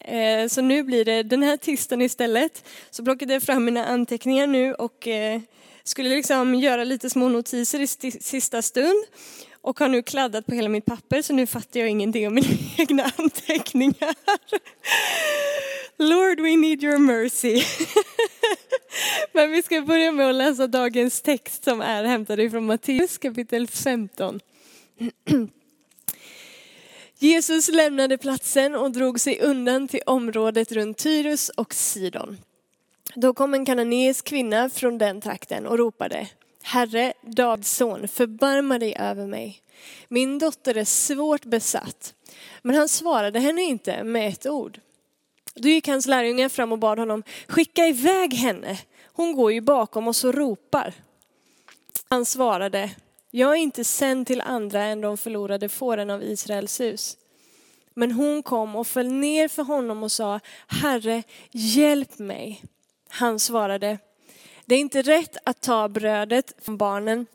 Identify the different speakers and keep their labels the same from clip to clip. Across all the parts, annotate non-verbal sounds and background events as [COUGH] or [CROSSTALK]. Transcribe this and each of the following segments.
Speaker 1: Eh, så nu blir det den här tisdagen istället. Så plockade jag fram mina anteckningar nu och eh, skulle liksom göra lite små notiser i sista stund. Och har nu kladdat på hela mitt papper så nu fattar jag ingenting om mina [LAUGHS] egna anteckningar. Lord we need your mercy. [LAUGHS] Men vi ska börja med att läsa dagens text som är hämtad ifrån Matteus kapitel 15. [CLEARS THROAT] Jesus lämnade platsen och drog sig undan till området runt Tyrus och Sidon. Då kom en kananeisk kvinna från den trakten och ropade Herre, Davids son, förbarma dig över mig. Min dotter är svårt besatt. Men han svarade henne inte med ett ord. Då gick hans lärjungar fram och bad honom, skicka iväg henne. Hon går ju bakom oss och ropar. Han svarade, jag är inte sänd till andra än de förlorade fåren av Israels hus. Men hon kom och föll ner för honom och sa, Herre, hjälp mig. Han svarade, det är inte rätt att ta brödet från barnen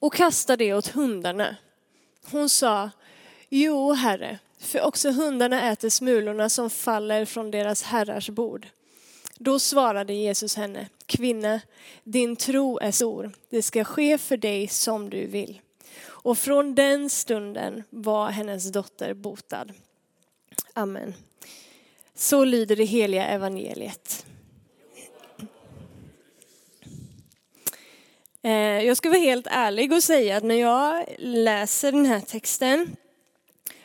Speaker 1: och kasta det åt hundarna. Hon sa, jo herre, för också hundarna äter smulorna som faller från deras herrars bord. Då svarade Jesus henne, kvinna, din tro är stor, det ska ske för dig som du vill. Och från den stunden var hennes dotter botad. Amen. Så lyder det heliga evangeliet. Eh, jag ska vara helt ärlig och säga att när jag läser den här texten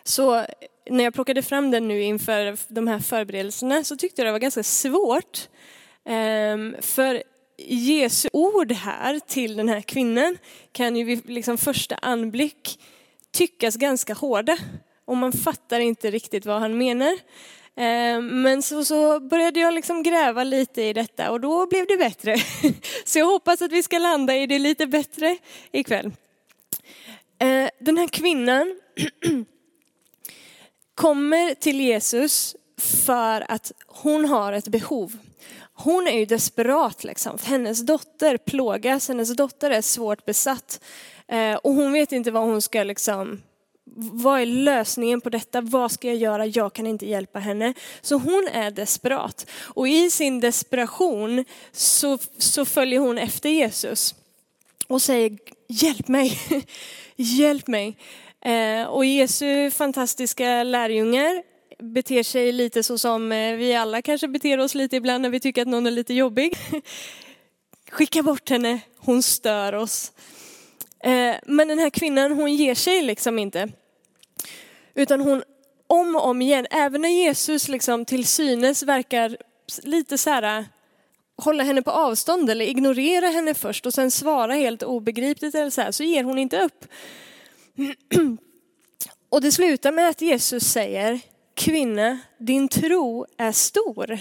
Speaker 1: så när jag plockade fram den nu inför de här förberedelserna så tyckte jag det var ganska svårt. Ehm, för Jesu ord här till den här kvinnan kan ju vid liksom första anblick tyckas ganska hårda och man fattar inte riktigt vad han menar. Ehm, men så, så började jag liksom gräva lite i detta och då blev det bättre. [LAUGHS] Så jag hoppas att vi ska landa i det lite bättre ikväll. Ehm, den här kvinnan [CLEARS THROAT] kommer till Jesus för att hon har ett behov. Hon är ju desperat liksom. Hennes dotter plågas, hennes dotter är svårt besatt. Eh, och hon vet inte vad hon ska liksom vad är lösningen på detta? Vad ska jag göra? Jag kan inte hjälpa henne. Så hon är desperat. Och i sin desperation så, så följer hon efter Jesus och säger hjälp mig, [LAUGHS] hjälp mig. Eh, och Jesu fantastiska lärjungar beter sig lite så som eh, vi alla kanske beter oss lite ibland när vi tycker att någon är lite jobbig. [LAUGHS] Skicka bort henne, hon stör oss. Eh, men den här kvinnan hon ger sig liksom inte. Utan hon om och om igen, även när Jesus liksom till synes verkar lite så här hålla henne på avstånd eller ignorera henne först och sen svara helt obegripligt eller så här, så ger hon inte upp. [CLEARS THROAT] Och det slutar med att Jesus säger, kvinna, din tro är stor.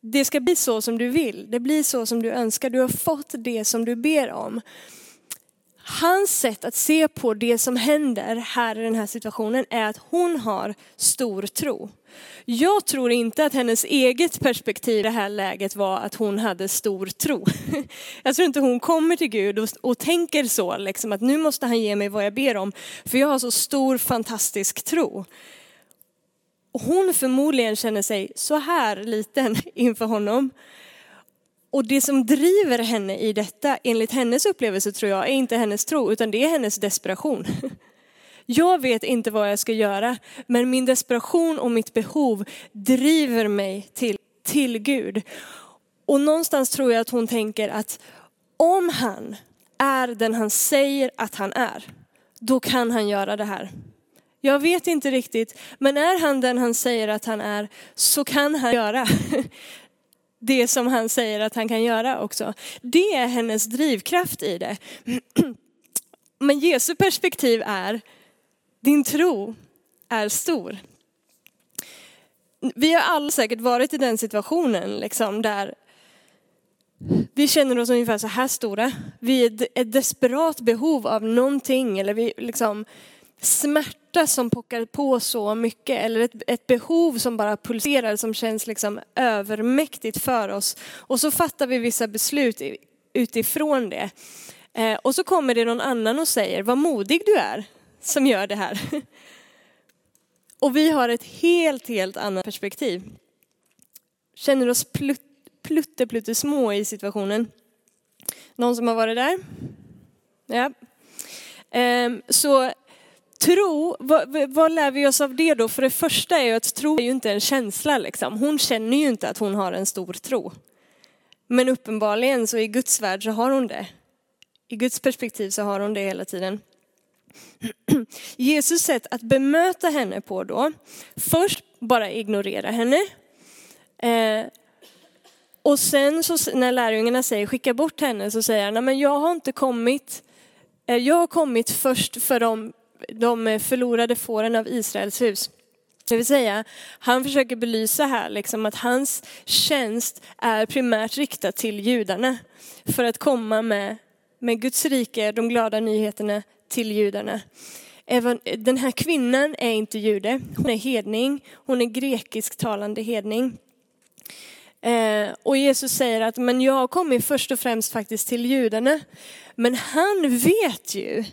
Speaker 1: Det ska bli så som du vill, det blir så som du önskar, du har fått det som du ber om. Hans sätt att se på det som händer här i den här situationen är att hon har stor tro. Jag tror inte att hennes eget perspektiv i det här läget var att hon hade stor tro. [LAUGHS] Jag tror inte hon kommer till Gud och, och tänker så, liksom, att nu måste han ge mig vad jag ber om, för jag har så stor fantastisk tro. Och hon förmodligen känner sig så här liten [LAUGHS] inför honom. Och det som driver henne i detta, enligt hennes upplevelse tror jag, är inte hennes tro, utan det är hennes desperation. [LAUGHS] Jag vet inte vad jag ska göra, men min desperation och mitt behov driver mig till, till Gud. Och någonstans tror jag att hon tänker att om han är den han säger att han är, då kan han göra det här. Jag vet inte riktigt, men är han den han säger att han är så kan han göra [LAUGHS] det som han säger att han kan göra också. Det är hennes drivkraft i det. [CLEARS THROAT] Men Jesu perspektiv är, din tro är stor. Vi har alla säkert varit i den situationen liksom, där vi känner oss ungefär så här stora. Vi är ett desperat behov av någonting eller vi liksom smärta som pockar på så mycket eller ett, ett behov som bara pulserar som känns liksom övermäktigt för oss. Och så fattar vi vissa beslut utifrån det. Eh, och så kommer det någon annan och säger, vad modig du är som gör det här. [LAUGHS] Och vi har ett helt, helt annat perspektiv. Känner oss plut, plutte, små i situationen. Någon som har varit där? Ja. Ehm, så tro, vad, vad, lär vi oss av det då? För det första är ju att tro är ju inte en känsla liksom. Hon känner ju inte att hon har en stor tro. Men uppenbarligen så i Guds värld så har hon det. I Guds perspektiv så har hon det hela tiden. [CLEARS THROAT] Jesus sätt att bemöta henne på då, först bara ignorera henne. Eh, och sen så när lärjungarna säger skicka bort henne så säger han, men jag har inte kommit, eh, jag har kommit först för de, de förlorade fåren av Israels hus. Det vill säga, han försöker belysa här liksom att hans tjänst är primärt riktad till judarna. För att komma med, med Guds rike, de glada nyheterna till judarna. Även, den här kvinnan är inte jude, hon är hedning, hon är grekisktalande hedning. Eh, och Jesus säger att men jag har kommit först och främst faktiskt till judarna. Men han vet ju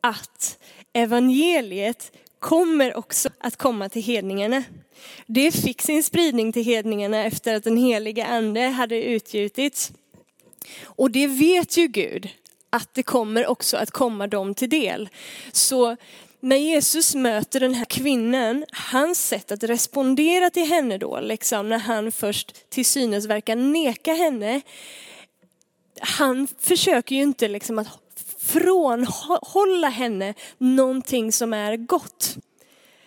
Speaker 1: att evangeliet kommer också att komma till hedningarna. Det fick sin spridning till hedningarna efter att den heliga ande hade utgjutits. Och det vet ju Gud att det kommer också att komma dem till del. Så när Jesus möter den här kvinnan, hans sätt att respondera till henne då, liksom när han först till synes verkar neka henne, han försöker ju inte liksom att frånhålla henne någonting som är gott.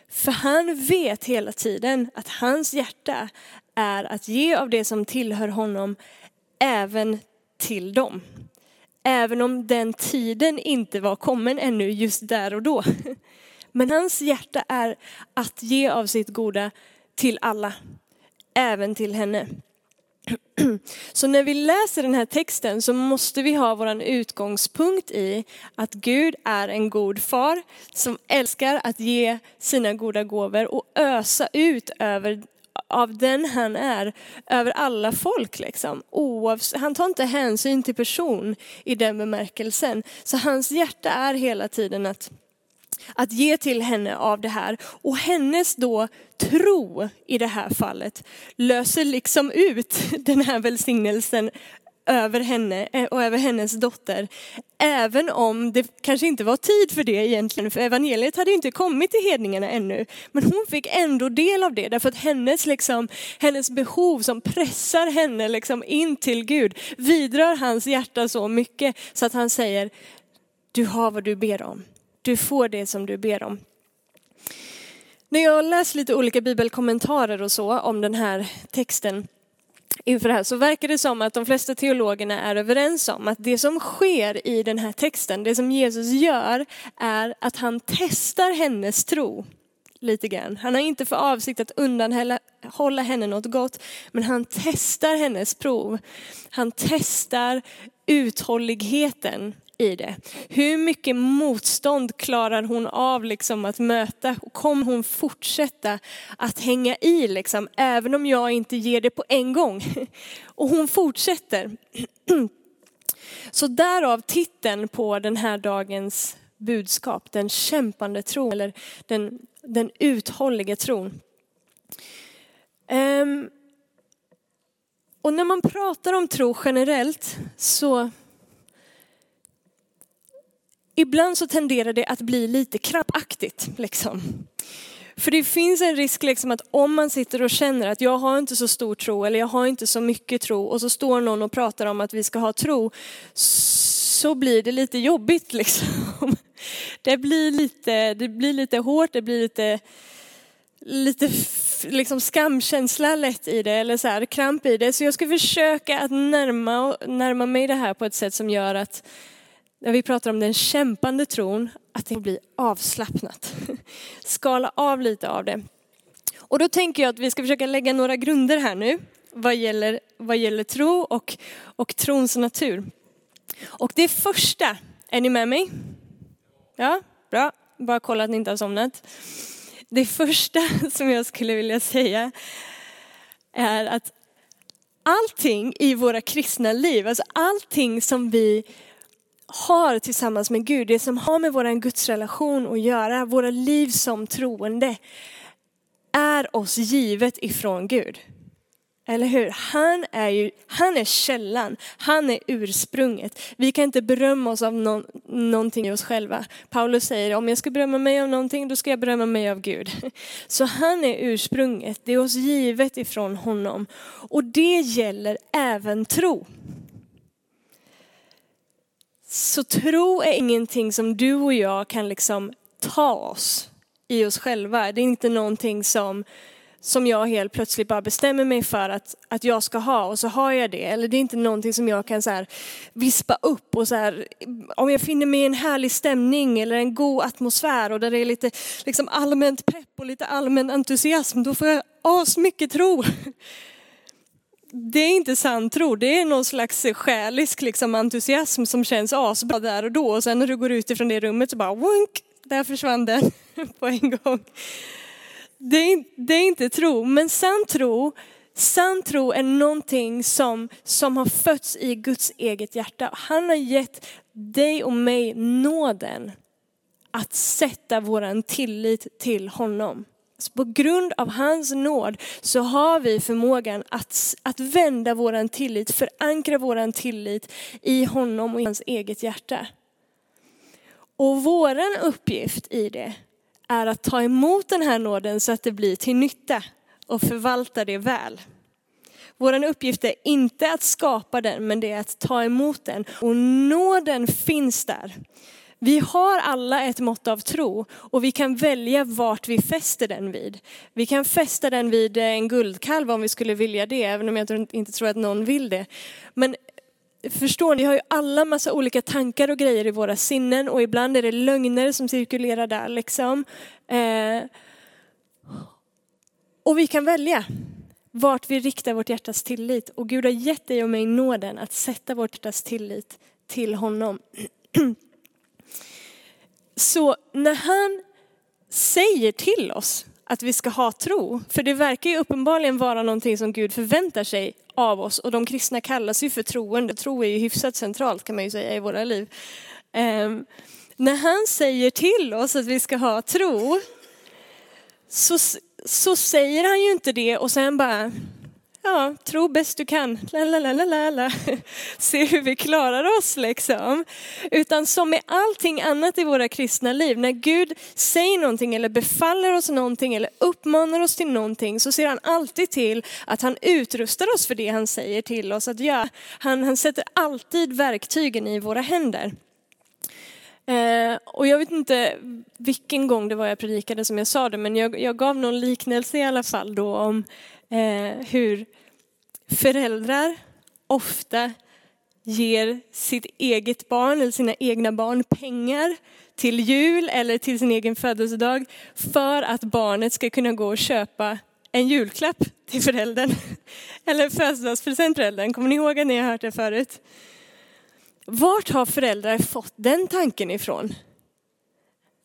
Speaker 1: För han vet hela tiden att hans hjärta är att ge av det som tillhör honom även till dem. Även om den tiden inte var kommen ännu just där och då. Men hans hjärta är att ge av sitt goda till alla, även till henne. Så när vi läser den här texten så måste vi ha vår utgångspunkt i att Gud är en god far som älskar att ge sina goda gåvor och ösa ut över av den han är över alla folk. Liksom. han tar inte hänsyn till person i den bemärkelsen. Så hans hjärta är hela tiden att att ge till henne av det här. Och hennes då tro i det här fallet löser liksom ut [LAUGHS] den här välsignelsen över henne eh, och över hennes dotter. Även om det kanske inte var tid för det egentligen, för evangeliet hade inte kommit till hedningarna ännu. Men hon fick ändå del av det, därför att hennes, liksom, hennes behov som pressar henne liksom in till Gud vidrör hans hjärta så mycket så att han säger, du har vad du ber om. Du får det som du ber om. När jag har läst lite olika bibelkommentarer och så om den här texten inför det här så verkar det som att de flesta teologerna är överens om att det som sker i den här texten, det som Jesus gör är att han testar hennes tro lite grann. Han har inte för avsikt att undanhålla henne något gott, men han testar hennes prov. Han testar uthålligheten i det. Hur mycket motstånd klarar hon av liksom att möta? Och kommer hon fortsätta att hänga i liksom, även om jag inte ger det på en gång? [LAUGHS] Och hon fortsätter. [CLEARS THROAT] Så därav titeln på den här dagens budskap, den kämpande tron eller den, den uthålliga tron. Um, och när man pratar om tro generellt så ibland så tenderar det att bli lite krampaktigt. Liksom. För det finns en risk liksom att om man sitter och känner att jag har inte så stor tro eller jag har inte så mycket tro och så står någon och pratar om att vi ska ha tro så blir det lite jobbigt. Liksom. [LAUGHS] Det, blir lite, det blir lite hårt, det blir lite, lite liksom skamkänsla lätt i det eller så här, kramp i det. Så jag ska försöka att närma, närma mig det här på ett sätt som gör att när vi pratar om den kämpande tron, att det blir avslappnat. [LAUGHS] Skala av lite av det. Och då tänker jag att vi ska försöka lägga några grunder här nu vad gäller, vad gäller tro och, och trons natur. Och det första, är ni med mig? Ja, bra. Bara kolla att ni inte har somnat. Det första [LAUGHS] som jag skulle vilja säga är att allting i våra kristna liv, alltså allting som vi har tillsammans med Gud, det som har med vår gudsrelation att göra, våra liv som troende, är oss givet ifrån Gud. Eller hur? Han är ju, han är källan, han är ursprunget. Vi kan inte berömma oss av no, någonting i oss själva. Paulus säger, om jag ska berömma mig av någonting, då ska jag berömma mig av Gud. [LAUGHS] Så han är ursprunget, det är oss givet ifrån honom. Och det gäller även tro. Så tro är ingenting som du och jag kan liksom ta oss i oss själva. Det är inte någonting som som jag helt plötsligt bara bestämmer mig för att, att jag ska ha och så har jag det. Eller det är inte någonting som jag kan så här vispa upp och så här, om jag finner mig i en härlig stämning eller en god atmosfär och där det är lite liksom allmänt pepp och lite allmän entusiasm, då får jag asmycket tro. Det är inte sann tro, det är någon slags själisk liksom entusiasm som känns asbra där och då och sen när du går ut ifrån det rummet så bara wunk, där försvann den [LAUGHS] på en gång det är, det är inte tro, men sann tro, sann tro är någonting som, som har fötts i Guds eget hjärta. Han har gett dig och mig nåden att sätta våran tillit till honom. Så på grund av hans nåd så har vi förmågan att, att vända våran tillit, förankra våran tillit i honom och i hans eget hjärta. Och våran uppgift i det är att ta emot den här nåden så att det blir till nytta och förvalta det väl. Vår uppgift är inte att skapa den, men det är att ta emot den. Och nåden finns där. Vi har alla ett mått av tro och vi kan välja vart vi fäster den vid. Vi kan fästa den vid en guldkalv om vi skulle vilja det, även om jag inte tror att någon vill det. Men förstår ni, vi har ju alla massa olika tankar och grejer i våra sinnen och ibland är det lögner som cirkulerar där liksom. Eh, och vi kan välja vart vi riktar vårt hjärtas tillit. Och Gud har gett dig och mig nåden att sätta vårt hjärtas tillit till honom. [CLEARS THROAT] Så när han säger till oss att vi ska ha tro, för det verkar ju uppenbarligen vara någonting som Gud förväntar sig av oss och de kristna kallas ju för troende. Tro är ju hyfsat centralt kan man ju säga i våra liv. Um, när han säger till oss att vi ska ha tro så, så säger han ju inte det och sen bara ja, tro bäst du kan, la [LAUGHS] se hur vi klarar oss liksom. Utan som med allting annat i våra kristna liv, när Gud säger någonting eller befaller oss någonting eller uppmanar oss till någonting så ser han alltid till att han utrustar oss för det han säger till oss att göra. Han, han sätter alltid verktygen i våra händer. Eh, och jag vet inte vilken gång det var jag predikade som jag sa det, men jag, jag gav någon liknelse i alla fall då om eh, hur föräldrar ofta ger sitt eget barn eller sina egna barn pengar till jul eller till sin egen födelsedag för att barnet ska kunna gå och köpa en julklapp till föräldern. [LAUGHS] Eller födelsedagspresent till föräldern. Kommer ni ihåg att ni har hört det förut? Vart har föräldrar fått den tanken ifrån?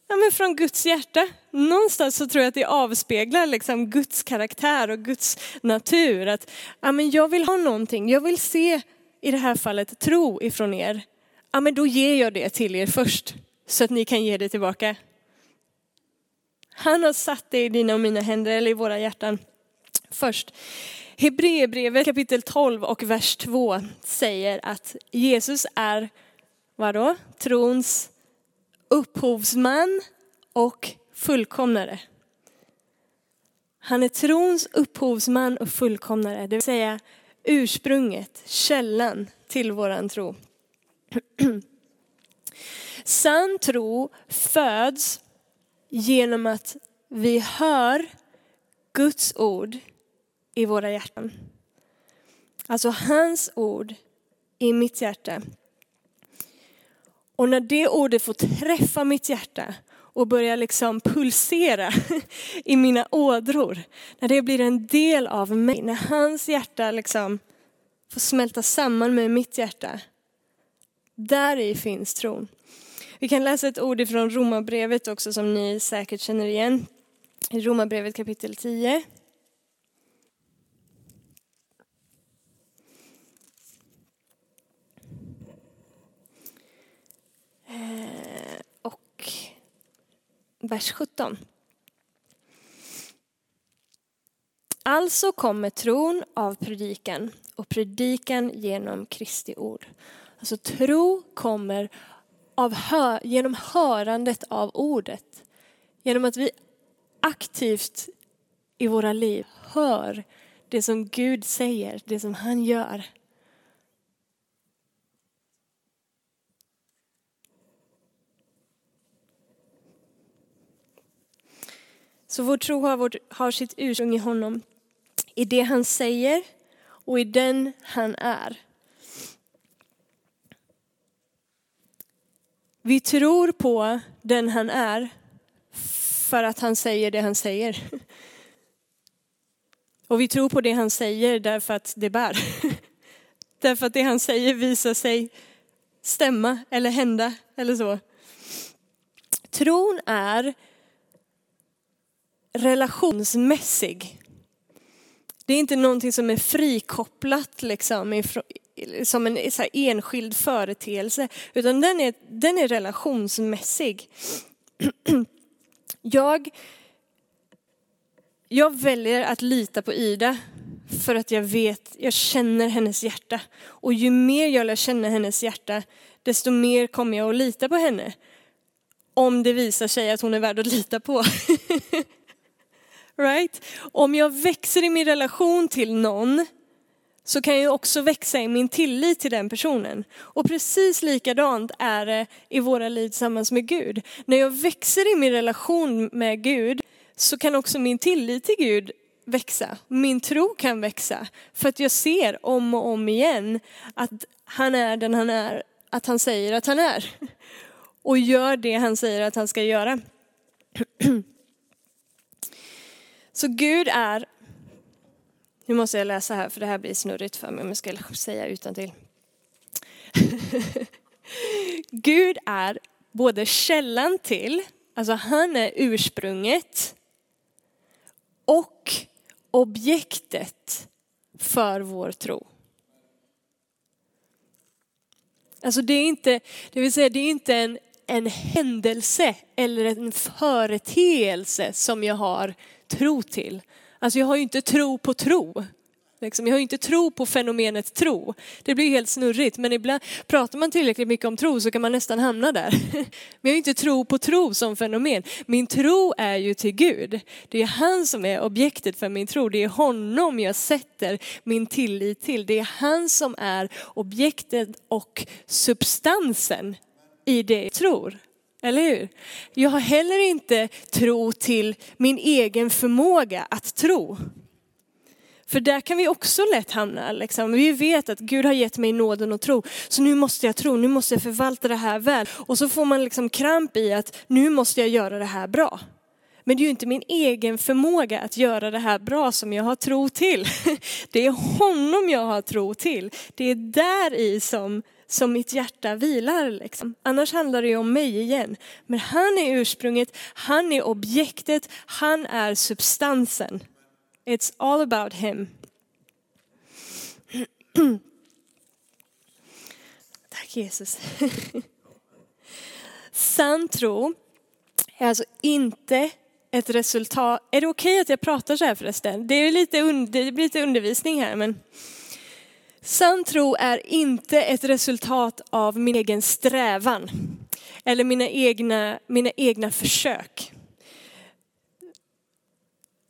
Speaker 1: Ja, men från Guds hjärta. Någonstans så tror jag att det avspeglar liksom Guds karaktär och Guds natur. Att ja, men jag vill ha någonting, jag vill se i det här fallet tro ifrån er. Ja, men då ger jag det till er först så att ni kan ge det tillbaka. Han har satt det i dina och mina händer eller i våra hjärtan först. Hebreerbrevet kapitel 12 och vers 2 säger att Jesus är, vadå? Trons upphovsman och fullkomnare. Han är trons upphovsman och fullkomnare, det vill säga ursprunget, källan till våran tro. Sann tro föds genom att vi hör Guds ord i våra hjärtan. Alltså hans ord i mitt hjärta. Och när det ordet får träffa mitt hjärta och börja liksom pulsera [LAUGHS] i mina ådror, när det blir en del av mig, när hans hjärta liksom får smälta samman med mitt hjärta, där i finns tron. Vi kan läsa ett ord ifrån Romarbrevet också som ni säkert känner igen. I Romarbrevet kapitel 10. Eh, och vers 17. Alltså kommer tron av predikan och predikan genom Kristi ord. Alltså tro kommer av hö genom hörandet av ordet. Genom att vi aktivt i våra liv hör det som Gud säger, det som han gör. Så vår tro har, vårt, har sitt ursprung i honom, i det han säger och i den han är. Vi tror på den han är för att han säger det han säger. Och vi tror på det han säger därför att det bär. [LAUGHS] därför att det han säger visar sig stämma eller hända eller så. Tron är relationsmässig. Det är inte någonting som är frikopplat liksom, som en så enskild företeelse, utan den är, den är relationsmässig. [CLEARS THROAT] Jag, jag väljer att lita på Ida för att jag vet, jag känner hennes hjärta. Och ju mer jag lär känna hennes hjärta, desto mer kommer jag att lita på henne. Om det visar sig att hon är värd att lita på. [LAUGHS] right? Om jag växer i min relation till någon så kan jag också växa i min tillit till den personen. Och precis likadant är det i våra liv tillsammans med Gud. När jag växer i min relation med Gud så kan också min tillit till Gud växa. Min tro kan växa. För att jag ser om och om igen att han är den han är, att han säger att han är. [LAUGHS] Och gör det han säger att han ska göra. [CLEARS THROAT] Så Gud är, nu måste jag läsa här för det här blir snurrigt för mig om jag ska säga utan till. [LAUGHS] Gud är både källan till, alltså han är ursprunget och objektet för vår tro. Alltså det är inte, det vill säga det är inte en, en händelse eller en företeelse som jag har tro till. Alltså jag har ju inte tro på tro. Liksom, jag har ju inte tro på fenomenet tro. Det blir helt snurrigt, men ibland pratar man tillräckligt mycket om tro så kan man nästan hamna där. [LAUGHS] Men jag har ju inte tro på tro som fenomen. Min tro är ju till Gud. Det är han som är objektet för min tro. Det är honom jag sätter min tillit till. Det är han som är objektet och substansen i det jag tror. Eller hur? Jag har heller inte tro till min egen förmåga att tro. För där kan vi också lätt hamna. Liksom. Vi vet att Gud har gett mig nåden att tro, så nu måste jag tro, nu måste jag förvalta det här väl. Och så får man liksom kramp i att nu måste jag göra det här bra. Men det är ju inte min egen förmåga att göra det här bra som jag har tro till. [LAUGHS] Det är honom jag har tro till. Det är där i som som mitt hjärta vilar. Liksom. Annars handlar det ju om mig igen. Men han är ursprunget, han är objektet, han är substansen. It's all about him. [CLEARS THROAT] Tack Jesus. [LAUGHS] Sann tro är alltså inte ett resultat. Är det okej okay att jag pratar så här förresten? Det, är lite, det blir lite undervisning här men Sann tro är inte ett resultat av min egen strävan eller mina egna, mina egna försök.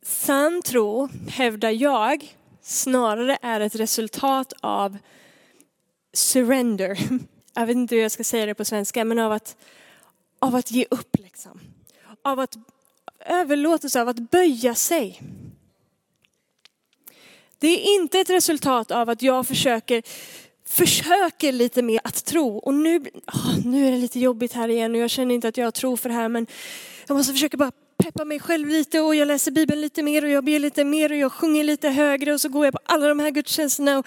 Speaker 1: Sann tro, hävdar jag, snarare är ett resultat av surrender. [LAUGHS] Jag vet inte hur jag ska säga det på svenska, men av att, av att ge upp liksom. Av att överlåtelse, av att böja sig. Det är inte ett resultat av att jag försöker, försöker lite mer att tro. Och nu, oh, nu är det lite jobbigt här igen och jag känner inte att jag tror för det här men jag måste försöka bara peppa mig själv lite och jag läser Bibeln lite mer och jag ber lite mer och jag sjunger lite högre och så går jag på alla de här gudstjänsterna. Och...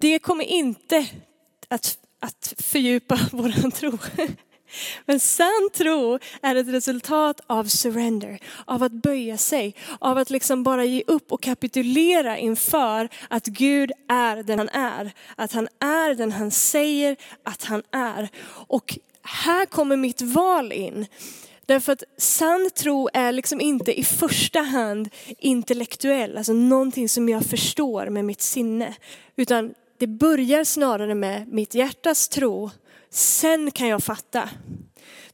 Speaker 1: Det kommer inte att, att fördjupa [LAUGHS] vår tro. Men sann tro är ett resultat av surrender, av att böja sig, av att liksom bara ge upp och kapitulera inför att Gud är den han är. Att han är den han säger att han är. Och här kommer mitt val in. Därför att sann tro är liksom inte i första hand intellektuell, alltså någonting som jag förstår med mitt sinne. Utan det börjar snarare med mitt hjärtas tro, sen kan jag fatta.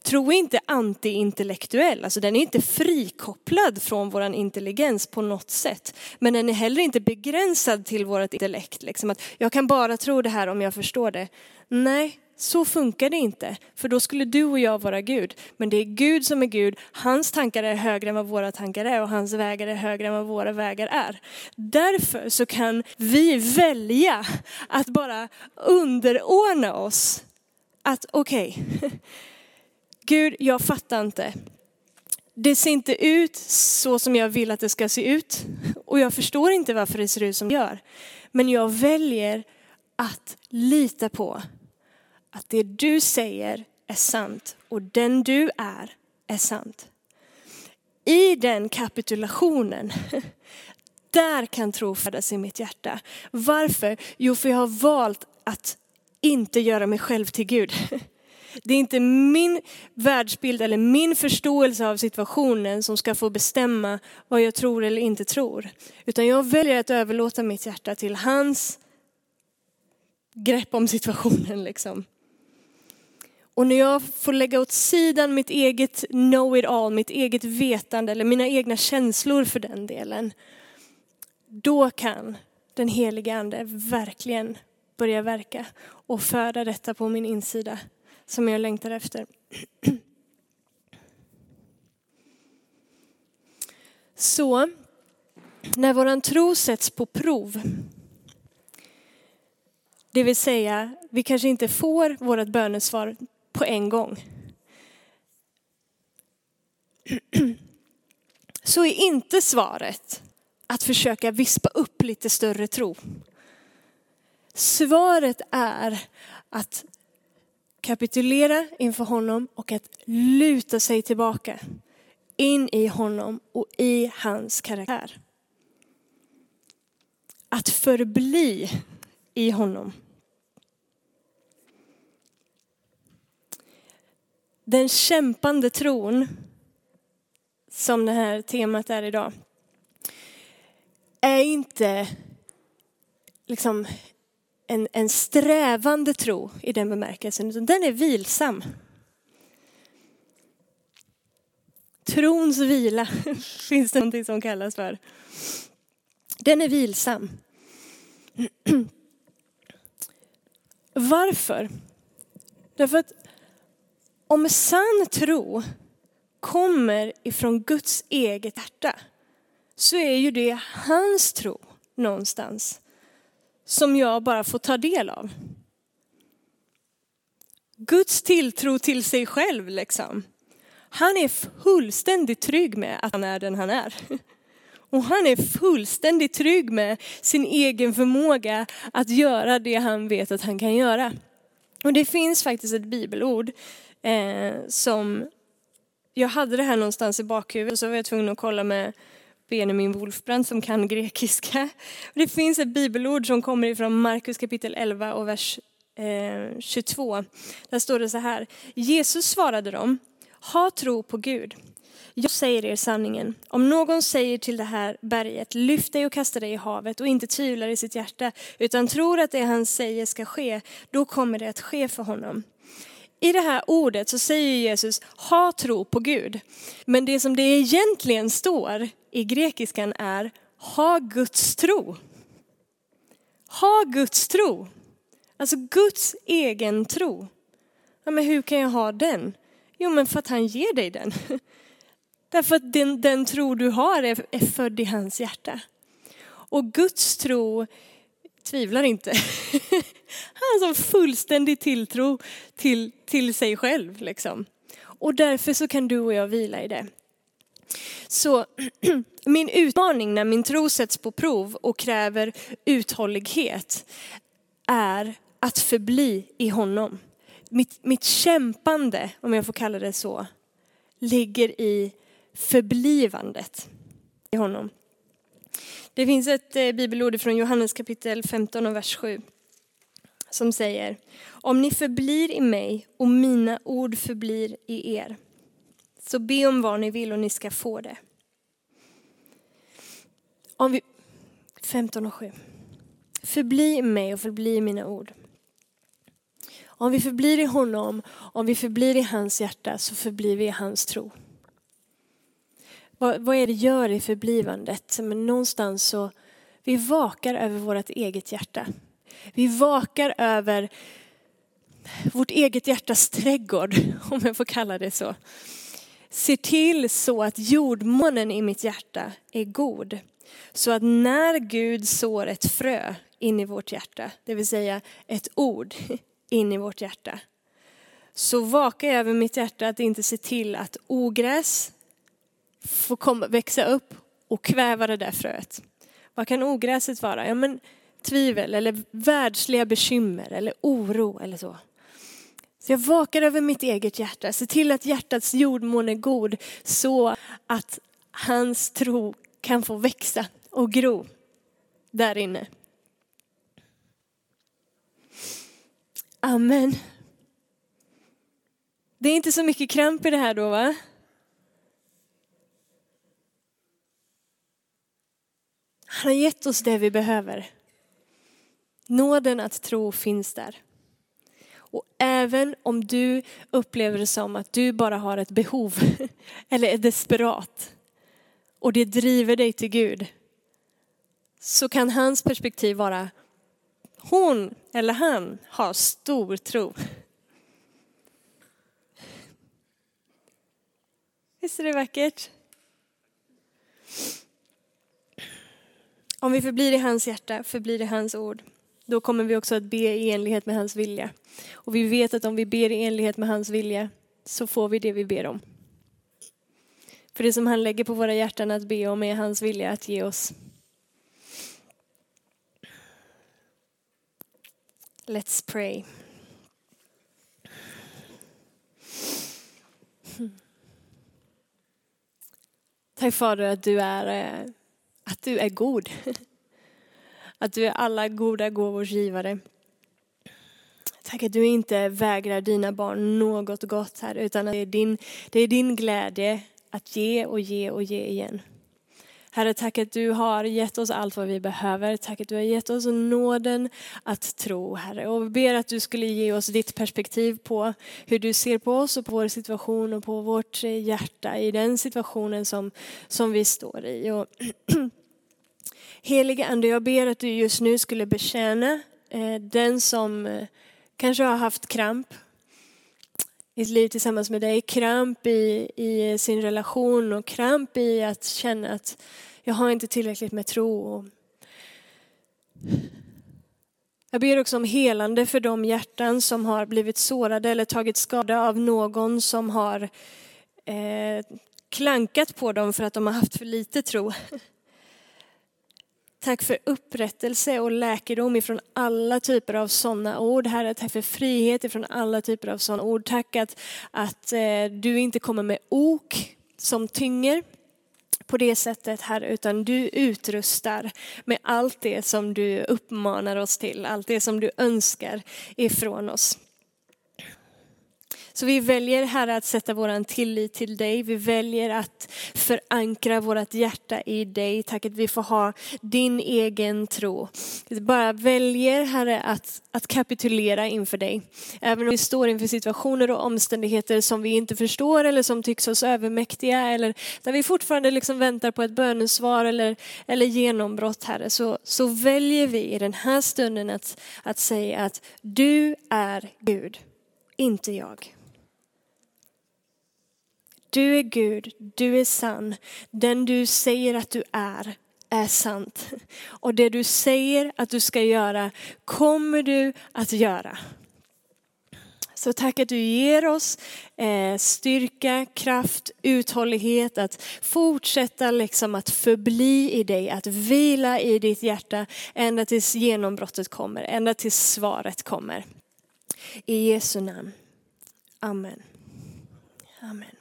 Speaker 1: Tro är inte antiintellektuell, alltså den är inte frikopplad från vår intelligens på något sätt. Men den är heller inte begränsad till vårt intellekt, liksom att jag kan bara tro det här om jag förstår det. Nej, så funkar det inte, för då skulle du och jag vara Gud. Men det är Gud som är Gud, hans tankar är högre än vad våra tankar är och hans vägar är högre än vad våra vägar är. Därför så kan vi välja att bara underordna oss. Att okej, okay, [LAUGHS] Gud jag fattar inte. Det ser inte ut så som jag vill att det ska se ut och jag förstår inte varför det ser ut som det gör. Men jag väljer att lita på att det du säger är sant och den du är är sant. I den kapitulationen, [LAUGHS] där kan tro födas i mitt hjärta. Varför? Jo, för jag har valt att inte göra mig själv till Gud. Det är inte min världsbild eller min förståelse av situationen som ska få bestämma vad jag tror eller inte tror. Utan jag väljer att överlåta mitt hjärta till hans grepp om situationen. Liksom. Och när jag får lägga åt sidan mitt eget know it all, mitt eget vetande eller mina egna känslor för den delen. Då kan den heliga ande verkligen börja verka och föda detta på min insida som jag längtar efter. [CLEARS THROAT] Så när våran tro sätts på prov, det vill säga vi kanske inte får vårt bönesvar på en gång. [CLEARS THROAT] Så är inte svaret att försöka vispa upp lite större tro. Svaret är att kapitulera inför honom och att luta sig tillbaka in i honom och i hans karaktär. Att förbli i honom. Den kämpande tron, som det här temat är idag, är inte liksom en, en strävande tro i den bemärkelsen, utan den är vilsam. Trons vila [LAUGHS] finns det någonting som kallas för. Den är vilsam. [CLEARS THROAT] Varför? Därför att om sann tro kommer ifrån Guds eget hjärta så är ju det hans tro någonstans som jag bara får ta del av. Guds tilltro till sig själv liksom. Han är fullständigt trygg med att han är den han är. [LAUGHS] Och han är fullständigt trygg med sin egen förmåga att göra det han vet att han kan göra. Och det finns faktiskt ett bibelord eh, som, jag hade det här någonstans i bakhuvudet så var jag tvungen att kolla med Benjamin Wolfbrand som kan grekiska. Det finns ett bibelord som kommer ifrån Markus kapitel 11 och vers eh, 22. Där står det så här. Jesus svarade dem, ha tro på Gud. Jag säger er sanningen. Om någon säger till det här berget, lyft dig och kasta dig i havet och inte tvivlar i sitt hjärta, utan tror att det han säger ska ske, då kommer det att ske för honom. I det här ordet så säger Jesus, ha tro på Gud. Men det som det egentligen står i grekiskan är, ha Guds tro. Ha Guds tro. Alltså Guds egen tro. Ja, men hur kan jag ha den? Jo, men för att han ger dig den. [LAUGHS] Därför att den, den tro du har är, är född i hans hjärta. Och Guds tro tvivlar inte. [LAUGHS] Han har fullständig tilltro till, till sig själv. Liksom. Och därför så kan du och jag vila i det. Så [CLEARS THROAT] min utmaning när min tro sätts på prov och kräver uthållighet är att förbli i honom. Mitt, mitt kämpande, om jag får kalla det så, ligger i förblivandet i honom. Det finns ett eh, bibelord från Johannes kapitel 15 och vers 7 som säger om ni förblir i mig och mina ord förblir i er Så be om vad ni vill och ni ska få det. Om vi, 15 och 7. Förbli i mig och förbli i mina ord. Om vi förblir i honom, om vi förblir i hans hjärta så förblir vi i hans tro. Vad, vad är det gör i förblivandet? Men någonstans så, vi vakar över vårt eget hjärta. Vi vakar över vårt eget hjärtas trädgård, [LAUGHS] om jag får kalla det så. Se till så att jordmånen i mitt hjärta är god. Så att när Gud sår ett frö in i vårt hjärta, det vill säga ett ord [LAUGHS] in i vårt hjärta, så vakar jag över mitt hjärta att inte se till att ogräs får komma, växa upp och kväva det där fröet. Vad kan ogräset vara? Ja, men tvivel eller världsliga bekymmer eller oro eller så. Så jag vakar över mitt eget hjärta, se till att hjärtats jordmån är god så att hans tro kan få växa och gro där inne. Amen. Det är inte så mycket kramp i det här då va? Han har gett oss det vi behöver. Nåden att tro finns där. Och även om du upplever det som att du bara har ett behov [LAUGHS] eller är desperat och det driver dig till Gud så kan hans perspektiv vara hon eller han har stor tro. Visst är det vackert? Om vi förblir i hans hjärta, förblir i hans ord, då kommer vi också att be i enlighet med hans vilja. Och vi vet att om vi ber i enlighet med hans vilja så får vi det vi ber om. För det som han lägger på våra hjärtan att be om är hans vilja att ge oss. Let's pray. Tack Fader att du är, eh, att du är god. Att du är alla goda gåvors givare. Tack att du inte vägrar dina barn något gott här utan att det är din, det är din glädje att ge och ge och ge igen. Herre, tack att du har gett oss allt vad vi behöver. Tack att du har gett oss nåden att tro, Herre. Och vi ber att du skulle ge oss ditt perspektiv på hur du ser på oss och på vår situation och på vårt hjärta i den situationen som, som vi står i. Och [CLEARS THROAT] Helige Ande, jag ber att du just nu skulle betjäna eh, den som eh, kanske har haft kramp i ett liv tillsammans med dig. Kramp i, i sin relation och kramp i att känna att jag har inte tillräckligt med tro. Jag ber också om helande för de hjärtan som har blivit sårade eller tagit skada av någon som har eh, klankat på dem för att de har haft för lite tro. Tack för upprättelse och läkedom ifrån alla typer av sådana ord. Herre, tack för frihet ifrån alla typer av sådana ord. Tack att, att eh, du inte kommer med ok som tynger på det sättet Herre, utan du utrustar med allt det som du uppmanar oss till, allt det som du önskar ifrån oss. Så vi väljer Herre att sätta vår tillit till dig. Vi väljer att förankra vårt hjärta i dig. Tack att vi får ha din egen tro. Vi bara väljer Herre att, att kapitulera inför dig. Även om vi står inför situationer och omständigheter som vi inte förstår eller som tycks oss övermäktiga eller där vi fortfarande liksom väntar på ett bönesvar eller, eller genombrott Herre. Så, så väljer vi i den här stunden att, att säga att du är Gud, inte jag. Du är Gud, du är sann. Den du säger att du är, är sant. Och det du säger att du ska göra kommer du att göra. Så tack att du ger oss eh, styrka, kraft, uthållighet att fortsätta liksom att förbli i dig, att vila i ditt hjärta ända tills genombrottet kommer, ända tills svaret kommer. I Jesu namn. Amen. Amen.